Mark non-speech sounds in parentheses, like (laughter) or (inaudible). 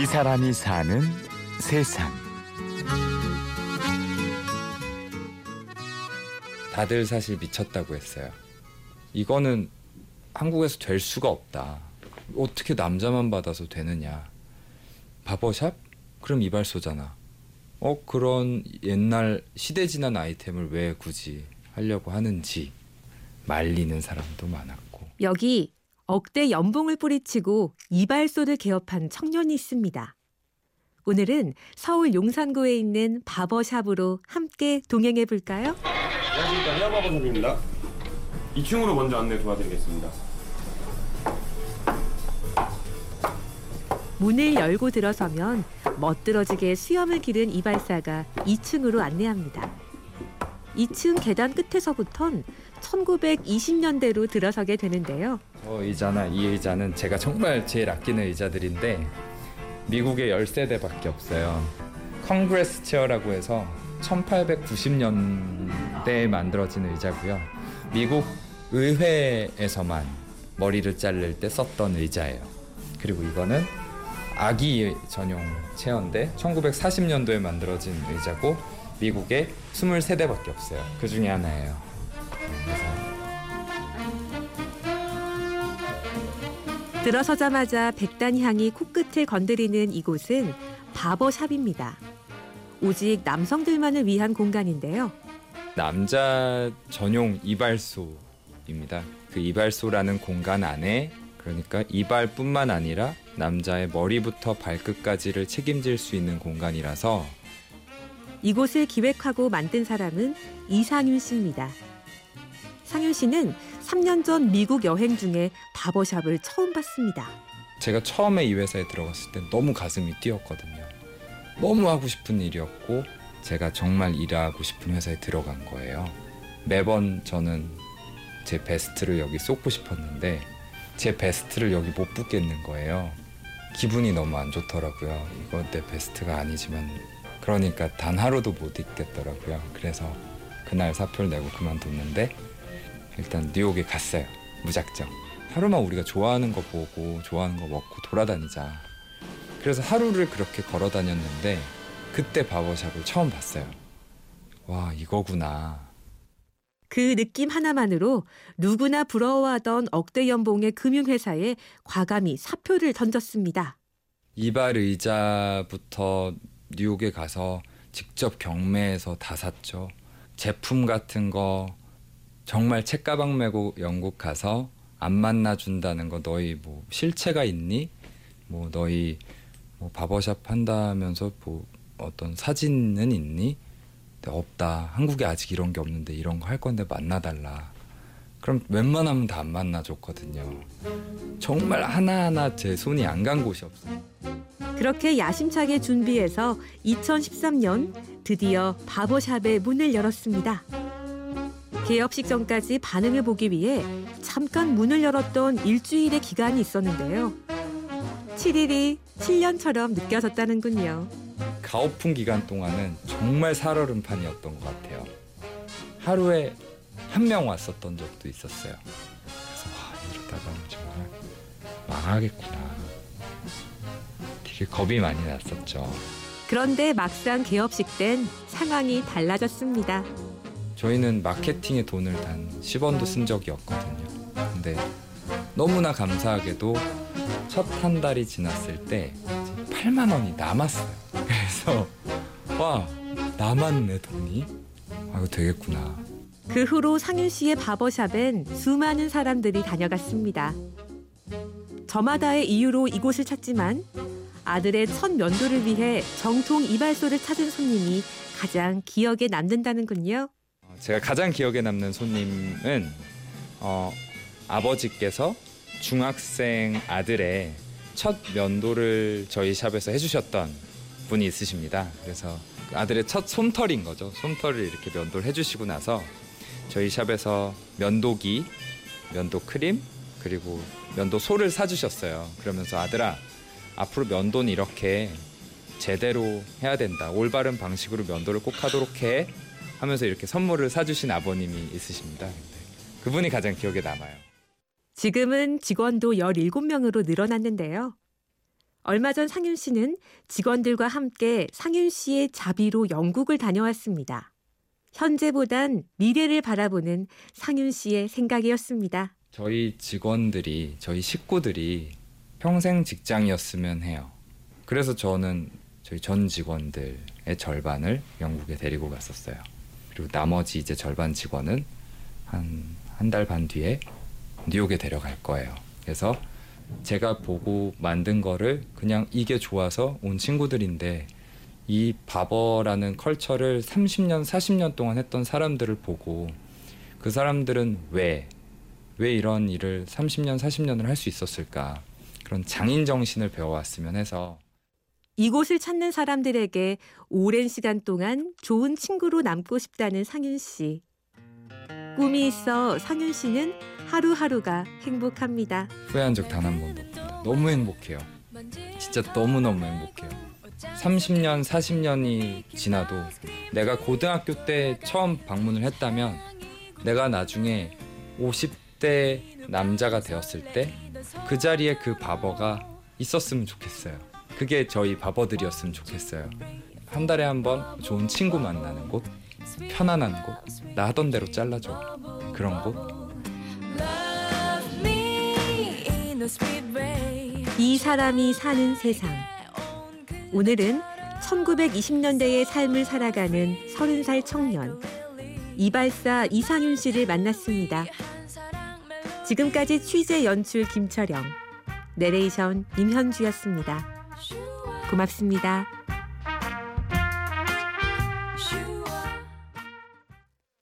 이 사람이 사는 세상. 다들 사실 미쳤다고 했어요. 이거는 한국에서 될 수가 없다. 어떻게 남자만 받아서 되느냐. 바버샵? 그럼 이발소잖아. 어, 그런 옛날 시대 지난 아이템을 왜 굳이 하려고 하는지 말리는 사람도 많았고. 여기 억대 연봉을 뿌리치고 이발소를 개업한 청년이 있습니다. 오늘은 서울 용산구에 있는 바버샵으로 함께 동행해 볼까요? 안녕하십니까 헤어바버샵입니다 2층으로 먼저 안내 도와드리겠습니다 문을 열고 들어서면 멋들어지게 수염을 기른 이발사가 2층으로 안내합니다. 2층 계단 끝에서부턴 1920년대로 들어서게 되는데요. 저 의자나 이 의자는 제가 정말 제일 아끼는 의자들인데 미국에 10세대밖에 없어요. Congress Chair라고 해서 1890년대에 만들어진 의자고요. 미국 의회에서만 머리를 자를 때 썼던 의자예요. 그리고 이거는 아기 전용 체어인데 1940년도에 만들어진 의자고 미국에 23대밖에 없어요. 그 중에 하나예요. 들어서자마자 백단 향이 코끝을 건드리는 이곳은 바버샵입니다. 오직 남성들만을 위한 공간인데요. 남자 전용 이발소입니다. 그 이발소라는 공간 안에 그러니까 이발뿐만 아니라 남자의 머리부터 발끝까지를 책임질 수 있는 공간이라서 이곳을 기획하고 만든 사람은 이상윤 씨입니다. 상윤 씨는 3년 전 미국 여행 중에 바버샵을 처음 봤습니다. 제가 처음에 이 회사에 들어갔을 때 너무 가슴이 뛰었거든요. 너무 하고 싶은 일이었고 제가 정말 일하고 싶은 회사에 들어간 거예요. 매번 저는 제 베스트를 여기 쏟고 싶었는데 제 베스트를 여기 못 붓겠는 거예요. 기분이 너무 안 좋더라고요. 이건 내 베스트가 아니지만 그러니까 단 하루도 못 있겠더라고요. 그래서 그날 사표를 내고 그만뒀는데 일단 뉴욕에 갔어요. 무작정. 하루만 우리가 좋아하는 거 보고 좋아하는 거 먹고 돌아다니자. 그래서 하루를 그렇게 걸어 다녔는데 그때 바버샵을 처음 봤어요. 와, 이거구나. 그 느낌 하나만으로 누구나 부러워하던 억대 연봉의 금융회사에 과감히 사표를 던졌습니다. 이발 의자부터 뉴욕에 가서 직접 경매해서 다 샀죠. 제품 같은 거 정말 책가방 메고 영국 가서 안 만나준다는 거 너희 뭐 실체가 있니? 뭐 너희 뭐 바버샵 한다면서 뭐 어떤 사진은 있니? 없다. 한국에 아직 이런 게 없는데 이런 거 할 건데 만나달라. 그럼 웬만하면 다 안 만나줬거든요. 정말 하나하나 제 손이 안 간 곳이 없어요. 그렇게 야심차게 준비해서 2013년 드디어 바버샵의 문을 열었습니다. 개업식 전까지 반응을 보기 위해 잠깐 문을 열었던 일주일의 기간이 있었는데요. 7일이 7년처럼 느껴졌다는군요. 가오픈 기간 동안은 정말 살얼음판이었던 것 같아요. 하루에 한 명 왔었던 적도 있었어요. 그래서 와 이러다가 정말 망하겠구나. 되게 겁이 많이 났었죠. 그런데 막상 개업식 땐 상황이 달라졌습니다. 저희는 마케팅에 돈을 단 10원도 쓴 적이 없거든요. 근데 너무나 감사하게도 첫 한 달이 지났을 때 8만 원이 남았어요. (laughs) 그래서 와 남았네 돈이. 아 이거 되겠구나. 그 후로 상윤 씨의 바버샵엔 수많은 사람들이 다녀갔습니다. 저마다의 이유로 이곳을 찾지만 아들의 첫 면도를 위해 정통 이발소를 찾은 손님이 가장 기억에 남는다는군요. 제가 가장 기억에 남는 손님은 어, 아버지께서 중학생 아들의 첫 면도를 저희 샵에서 해주셨던 분이 있으십니다. 그래서 그 아들의 첫 솜털인 거죠. 솜털을 이렇게 면도를 해주시고 나서 저희 샵에서 면도기, 면도 크림 그리고 면도 소를 사주셨어요. 그러면서 아들아 앞으로 면도는 이렇게 제대로 해야 된다. 올바른 방식으로 면도를 꼭 하도록 해. 하면서 이렇게 선물을 사주신 아버님이 있으십니다. 그분이 가장 기억에 남아요. 지금은 직원도 17명으로 늘어났는데요. 얼마 전 상윤 씨는 직원들과 함께 상윤 씨의 자비로 영국을 다녀왔습니다. 현재보단 미래를 바라보는 상윤 씨의 생각이었습니다. 저희 직원들이 저희 식구들이 평생 직장이었으면 해요. 그래서 저는 저희 전 직원들의 절반을 영국에 데리고 갔었어요. 그리고 나머지 이제 절반 직원은 한 한 달 반 뒤에 뉴욕에 데려갈 거예요. 그래서 제가 보고 만든 거를 그냥 이게 좋아서 온 친구들인데 이 바버라는 컬처를 30년, 40년 동안 했던 사람들을 보고 그 사람들은 왜, 왜 이런 일을 30년, 40년을 할 수 있었을까? 그런 장인 정신을 배워왔으면 해서 이곳을 찾는 사람들에게 오랜 시간 동안 좋은 친구로 남고 싶다는 상윤 씨. 꿈이 있어 상윤 씨는 하루하루가 행복합니다. 후회한 적 단 한 번도 없습니다. 너무 행복해요. 진짜 너무너무 행복해요. 30년, 40년이 지나도 내가 고등학교 때 처음 방문을 했다면 내가 나중에 50대 남자가 되었을 때 그 자리에 그 바버가 있었으면 좋겠어요. 그게 저희 바버들이었으면 좋겠어요. 한 달에 한 번 좋은 친구 만나는 곳, 편안한 곳, 나 하던 대로 잘라줘. 그런 곳. 이 사람이 사는 세상. 오늘은 1920년대의 삶을 살아가는 30살 청년 이발사 이상윤 씨를 만났습니다. 지금까지 취재 연출 김철영, 내레이션 임현주였습니다. 고맙습니다.